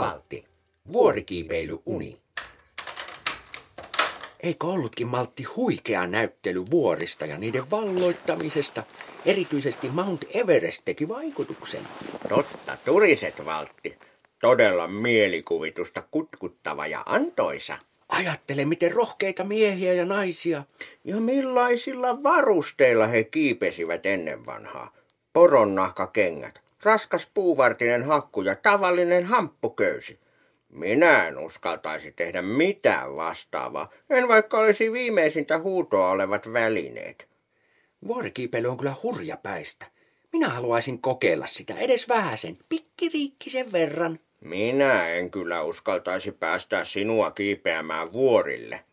Maltti. Vuorikiipeilyuni. Eikö ollutkin Maltti huikea näyttely vuorista ja niiden valloittamisesta? Erityisesti Mount Everest teki vaikutuksen. Totta, turiset Valtti. Todella mielikuvitusta kutkuttava ja antoisa. Ajattele, miten rohkeita miehiä ja naisia. Ja millaisilla varusteilla he kiipesivät ennen vanhaa. Poronnahkakengät, raskas puuvartinen hakku ja tavallinen hamppuköysi. Minä en uskaltaisi tehdä mitään vastaavaa, en vaikka olisi viimeisintä huutoa olevat välineet. Vuorikiipeily on kyllä hurjapäistä. Minä haluaisin kokeilla sitä edes vähäsen, pikkiriikkisen verran. Minä en kyllä uskaltaisi päästää sinua kiipeämään vuorille.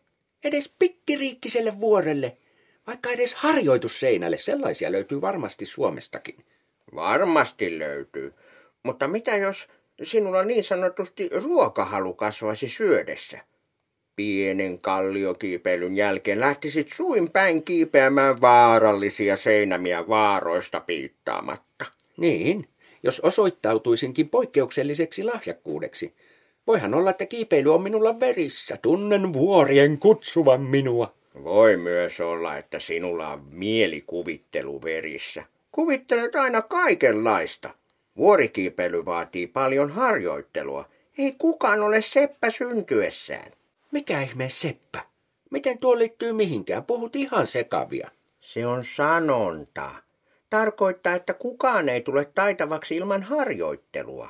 Edes pikkiriikkiselle vuorelle, vaikka edes harjoitusseinälle, sellaisia löytyy varmasti Suomestakin. Varmasti löytyy. Mutta mitä jos sinulla niin sanotusti ruokahalu kasvaisi syödessä? Pienen kalliokiipeilyn jälkeen lähtisit suin päin kiipeämään vaarallisia seinämiä vaaroista piittaamatta. Niin, jos osoittautuisinkin poikkeukselliseksi lahjakkuudeksi. Voihan olla, että kiipeily on minulla verissä. Tunnen vuorien kutsuvan minua. Voi myös olla, että sinulla on mielikuvittelu verissä. Kuvittelet aina kaikenlaista. Vuorikiipeily vaatii paljon harjoittelua. Ei kukaan ole seppä syntyessään. Mikä ihme seppä? Miten tuo liittyy mihinkään? Puhut ihan sekavia. Se on sanonta. Tarkoittaa, että kukaan ei tule taitavaksi ilman harjoittelua.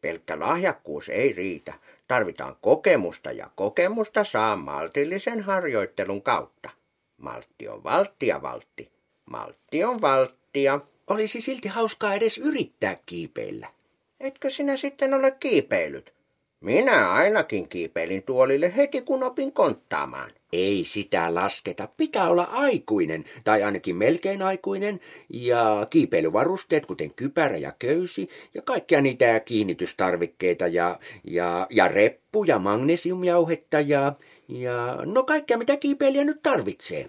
Pelkkä lahjakkuus ei riitä. Tarvitaan kokemusta ja kokemusta saa maltillisen harjoittelun kautta. Maltti on valttia valtti. Maltti on valttia. Olisi silti hauskaa edes yrittää kiipeillä. Etkö sinä sitten ole kiipeilyt? Minä ainakin kiipeilin tuolille heti kun opin konttaamaan. Ei sitä lasketa. Pitää olla aikuinen, tai ainakin melkein aikuinen, ja kiipeilyvarusteet, kuten kypärä ja köysi, ja kaikkia niitä kiinnitystarvikkeita, ja, ja, ja reppu ja magnesiumjauhetta, ja, ja no kaikkea mitä kiipeilijä nyt tarvitsee.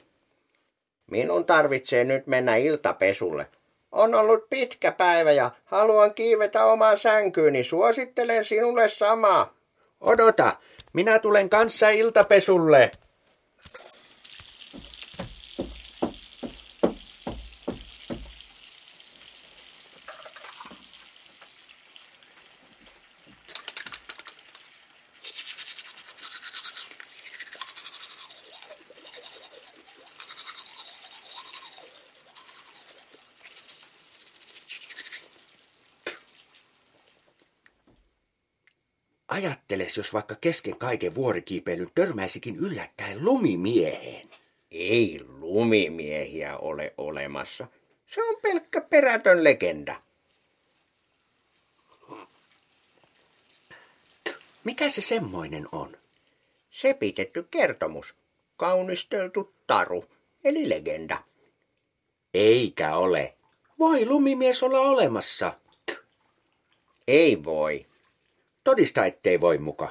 Minun tarvitsee nyt mennä iltapesulle. On ollut pitkä päivä ja haluan kiivetä omaan sänkyyni. Suosittelen sinulle samaa. Odota, minä tulen kanssa iltapesulle. Ajatteles, jos vaikka kesken kaiken vuorikiipeilyn törmäisikin yllättäen lumimieheen. Ei lumimiehiä ole olemassa. Se on pelkkä perätön legenda. Mikä se semmoinen on? Sepitetty kertomus. Kaunisteltu taru, eli legenda. Eikä ole. Voi lumimies olla olemassa. Ei voi. Todista, ettei voi muka.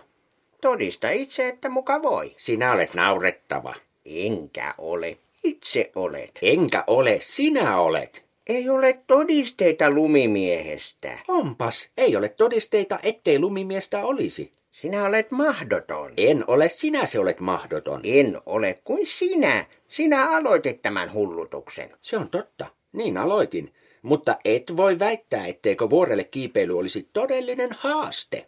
Todista itse, että muka voi. Sinä olet naurettava. Enkä ole. Itse olet. Enkä ole, sinä olet. Ei ole todisteita lumimiehestä. Onpas, ei ole todisteita, ettei lumimiestä olisi. Sinä olet mahdoton. En ole, sinä se olet mahdoton. En ole kuin sinä. Sinä aloitit tämän hullutuksen. Se on totta, niin aloitin. Mutta et voi väittää, etteikö vuorelle kiipeily olisi todellinen haaste.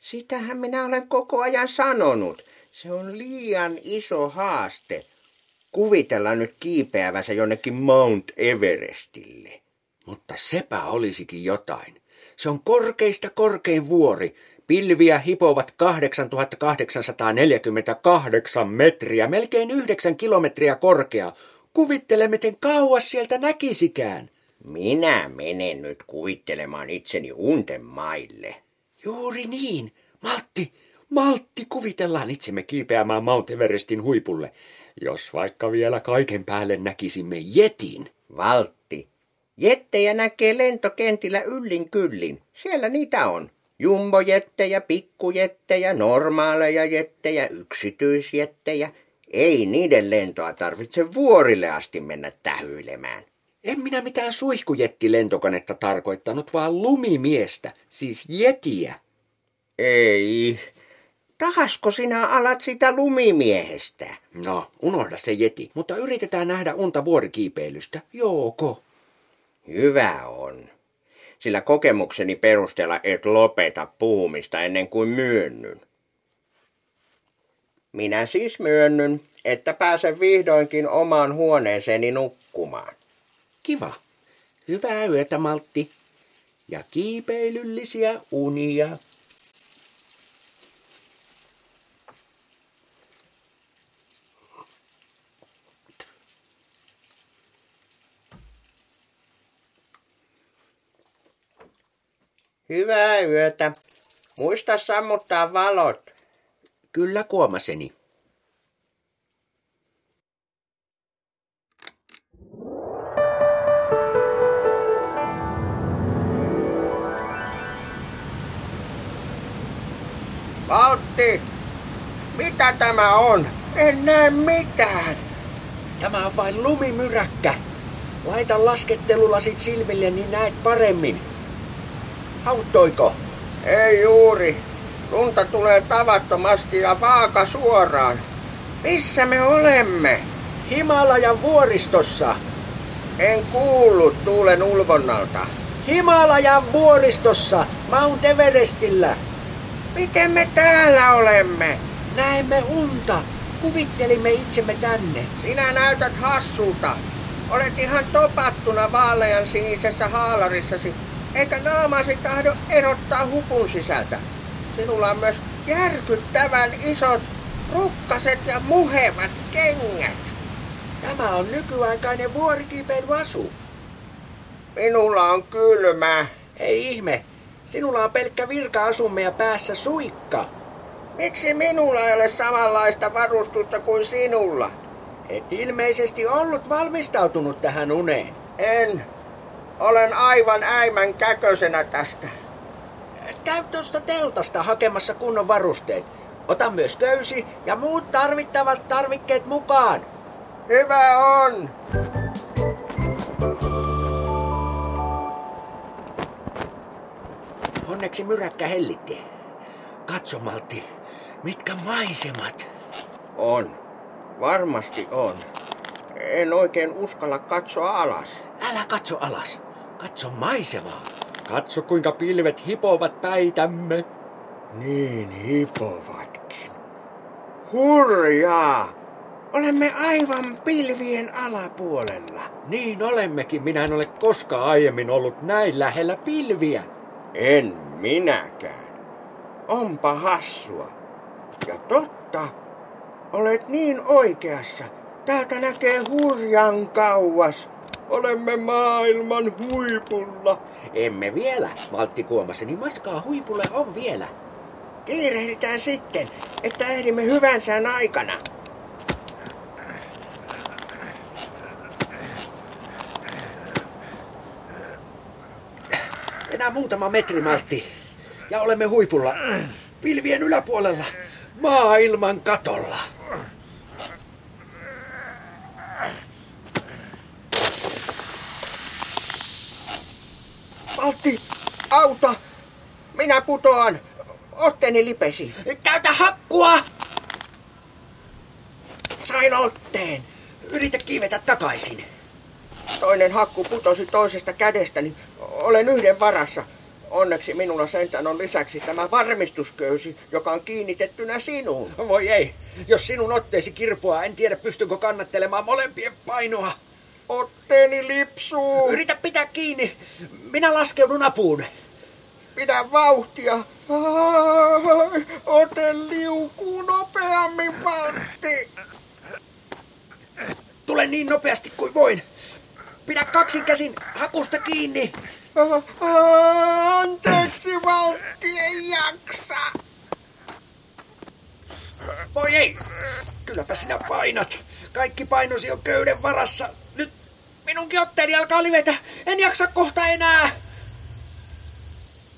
Sitähän minä olen koko ajan sanonut. Se on liian iso haaste. Kuvitella nyt kiipeävänsä jonnekin Mount Everestille. Mutta sepä olisikin jotain. Se on korkeista korkein vuori. Pilviä hipovat 8848 metriä, melkein 9 kilometriä korkea. Kuvittele, miten kauas sieltä näkisikään. Minä menen nyt kuvittelemaan itseni unten maille. Juuri niin. Maltti, maltti, kuvitellaan itsemme kiipeämään Mount Everestin huipulle. Jos vaikka vielä kaiken päälle näkisimme jetin. Valtti. Jettejä näkee lentokentillä yllin kyllin. Siellä niitä on. Jumbojettejä, pikkujettejä, normaaleja jettejä, yksityisjettejä. Ei niiden lentoa tarvitse vuorille asti mennä tähyilemään. En minä mitään suihkujettilentokonetta tarkoittanut, vaan lumimiestä, siis jetiä. Ei. Tahasko sinä alat sitä lumimiehestä? No, unohda se jeti, mutta yritetään nähdä unta vuorikiipeilystä. Jooko? Hyvä on. Sillä kokemukseni perusteella et lopeta puhumista ennen kuin myönnyn. Minä siis myönnyn, että pääsen vihdoinkin omaan huoneeseeni nukkumaan. Kiva. Hyvää yötä, Maltti. Ja kiipeilyllisiä unia. Hyvää yötä. Muista sammuttaa valot. Kyllä kuomaseni. Valtti! Mitä tämä on? En näe mitään. Tämä on vain lumimyräkkä. Laita laskettelulasit silmille, niin näet paremmin. Auttoiko? Ei juuri. Lunta tulee tavattomasti ja vaaka suoraan. Missä me olemme? Himalajan vuoristossa. En kuullut tuulen ulvonnalta. Himalajan vuoristossa, Mount Everestillä. Miten me täällä olemme? Näemme unta. Kuvittelimme itsemme tänne. Sinä näytät hassulta. Olet ihan topattuna vaalean sinisessä haalarissasi, eikä naamasi tahdo erottaa hupun sisältä. Sinulla on myös järkyttävän isot rukkaset ja muhevat kengät. Tämä on nykyaikainen vuorikiipeilyasu. Minulla on kylmä. Ei ihme. Sinulla on pelkkä virka-asumme ja päässä suikka. Miksi minulla ei ole samanlaista varustusta kuin sinulla? Et ilmeisesti ollut valmistautunut tähän uneen. En. Olen aivan äimän käkösenä tästä. Käy tuosta teltasta hakemassa kunnon varusteet. Ota myös köysi ja muut tarvittavat tarvikkeet mukaan. Hyvä on. Onneksi myräkkä hellitti. Katso, Maltti, mitkä maisemat. On. Varmasti on. En oikein uskalla katsoa alas. Älä katso alas. Katso maisemaa. Katso, kuinka pilvet hipovat päitämme. Niin hipovatkin. Hurjaa! Olemme aivan pilvien alapuolella. Niin olemmekin. Minä en ole koskaan aiemmin ollut näin lähellä pilviä. En minäkään. Onpa hassua. Ja totta, olet niin oikeassa. Täältä näkee hurjan kauas. Olemme maailman huipulla. Emme vielä, Valtti Kuomaseni. Matkaa huipulle on vielä. Kiirehditään sitten, että ehdimme hyvän sään aikana. Enää muutama metri, Maltti. Ja olemme huipulla. Pilvien yläpuolella. Maailman katolla. Valtti, auta! Minä putoan. Otteeni lipesi. Käytä hakkua! Sain otteen. Yritä kiivetä takaisin. Toinen hakku putosi toisesta kädestäni. Olen yhden varassa. Onneksi minulla sentään on lisäksi tämä varmistusköysi, joka on kiinnitettynä sinuun. Voi ei. Jos sinun otteesi kirpua, en tiedä pystynkö kannattelemaan molempien painoa. Otteeni lipsuu. Yritä pitää kiinni. Minä laskeudun apuun. Pidä vauhtia. Ote liukuu nopeammin, Valtti. Tule niin nopeasti kuin voin. Pidä kaksin käsin hakusta kiinni. Anteeksi, Valtti, ei jaksa. Voi ei. Kylläpä sinä painat. Kaikki painosi on köyden varassa. Nyt minunkin otteeni alkaa livetä. En jaksa kohta enää.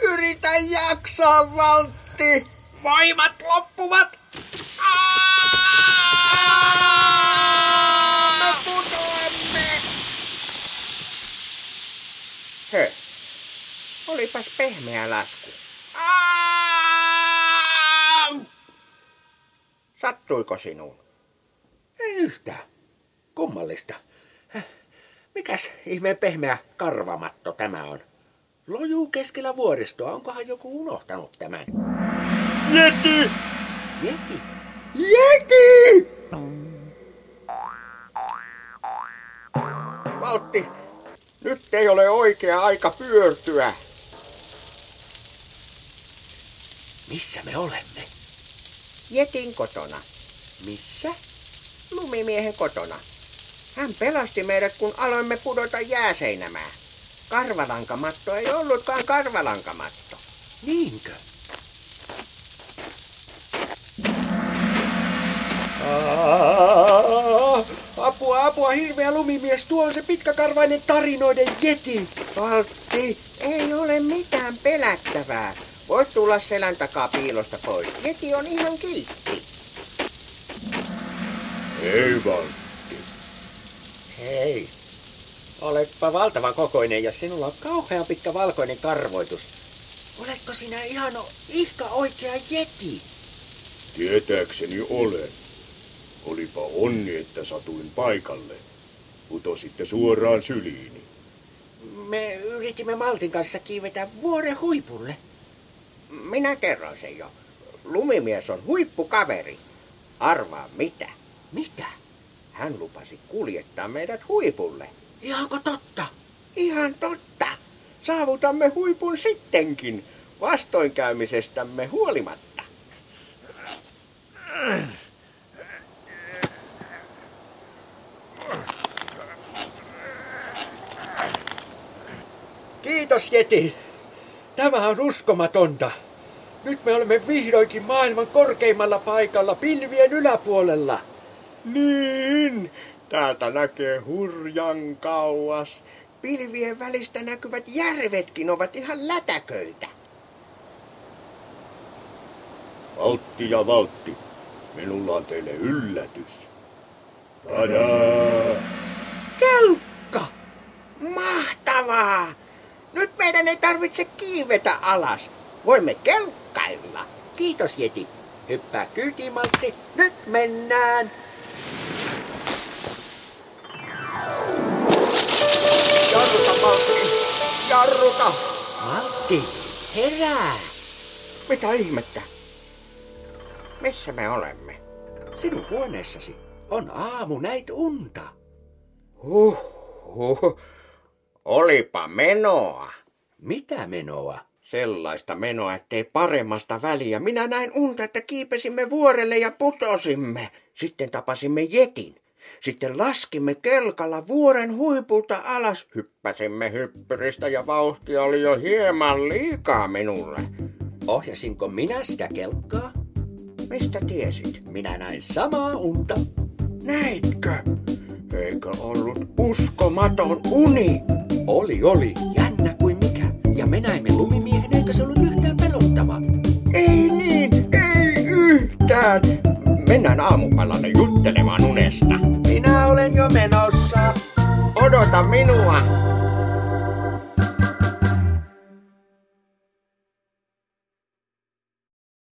Yritä jaksaa, Valtti. Voimat loppuvat. Me putoamme. Olipas pehmeä lasku. Sattuiko sinuun? Ei yhtään. Kummallista. Mikäs ihmeen pehmeä karvamatto tämä on? Lojuu keskellä vuoristoa. Onkohan joku unohtanut tämän? Jeti! Jeti? Jeti! Valtti, nyt ei ole oikea aika pyörtyä. Missä me olemme? Jetin kotona. Missä? Lumimiehen kotona. Hän pelasti meidät, kun aloimme pudota jääseinämään. Karvalankamatto ei ollutkaan karvalankamatto. Niinkö? Apua, apua, hirveä lumimies, tuo on se pitkäkarvainen tarinoiden jeti. Valtti, ei ole mitään pelättävää. Voit tulla selän takaa piilosta pois. Jeti on ihan kiltti. Ei Valtti. Hei, oletpa valtavan kokoinen ja sinulla on kauhean pitkä valkoinen karvoitus. Oletko sinä ihan ihka oikea jeti? Tietääkseni olen. Olipa onni, että satuin paikalle. Putositte suoraan syliini. Me yritimme Maltin kanssa kiivetä vuoren huipulle. Minä kerron sen jo. Lumimies on huippukaveri. Arvaa mitä? Mitä? Hän lupasi kuljettaa meidät huipulle. Ihanko totta? Ihan totta. Saavutamme huipun sittenkin, vastoinkäymisestämme huolimatta. Kiitos Jeti. Tämä on uskomatonta. Nyt me olemme vihdoinkin maailman korkeimmalla paikalla pilvien yläpuolella. Niin, täältä näkee hurjan kauas. Pilvien välistä näkyvät järvetkin ovat ihan lätäköitä. Valtti ja Valtti, minulla on teille yllätys. Tadaa! Kelkka! Mahtavaa! Nyt meidän ei tarvitse kiivetä alas. Voimme kelkkailla. Kiitos Jeti. Hyppää kyytiin Maltti. Nyt mennään. Jarruta, Valtti! Jarruta! Maltti, herää. Mitä ihmettä? Missä me olemme? Sinun huoneessasi on aamu näit unta. Huh, huh. Olipa menoa. Mitä menoa? Sellaista menoa, ettei paremmasta väliä. Minä näin unta, että kiipesimme vuorelle ja putosimme. Sitten tapasimme jetin. Sitten laskimme kelkalla vuoren huipulta alas. Hyppäsimme hyppyristä ja vauhtia oli jo hieman liikaa minulle. Ohjasinko minä sitä kelkkaa? Mistä tiesit? Minä näin samaa unta. Näitkö? Eikö ollut uskomaton uni? Oli, oli. Jännä kuin mikä. Ja me näimme lumimiehen, eikä se ollut yhtään pelottava. Ei niin, ei yhtään. Mennään aamupalalle juttelemaan unesta. Minä olen jo menossa. Odota minua.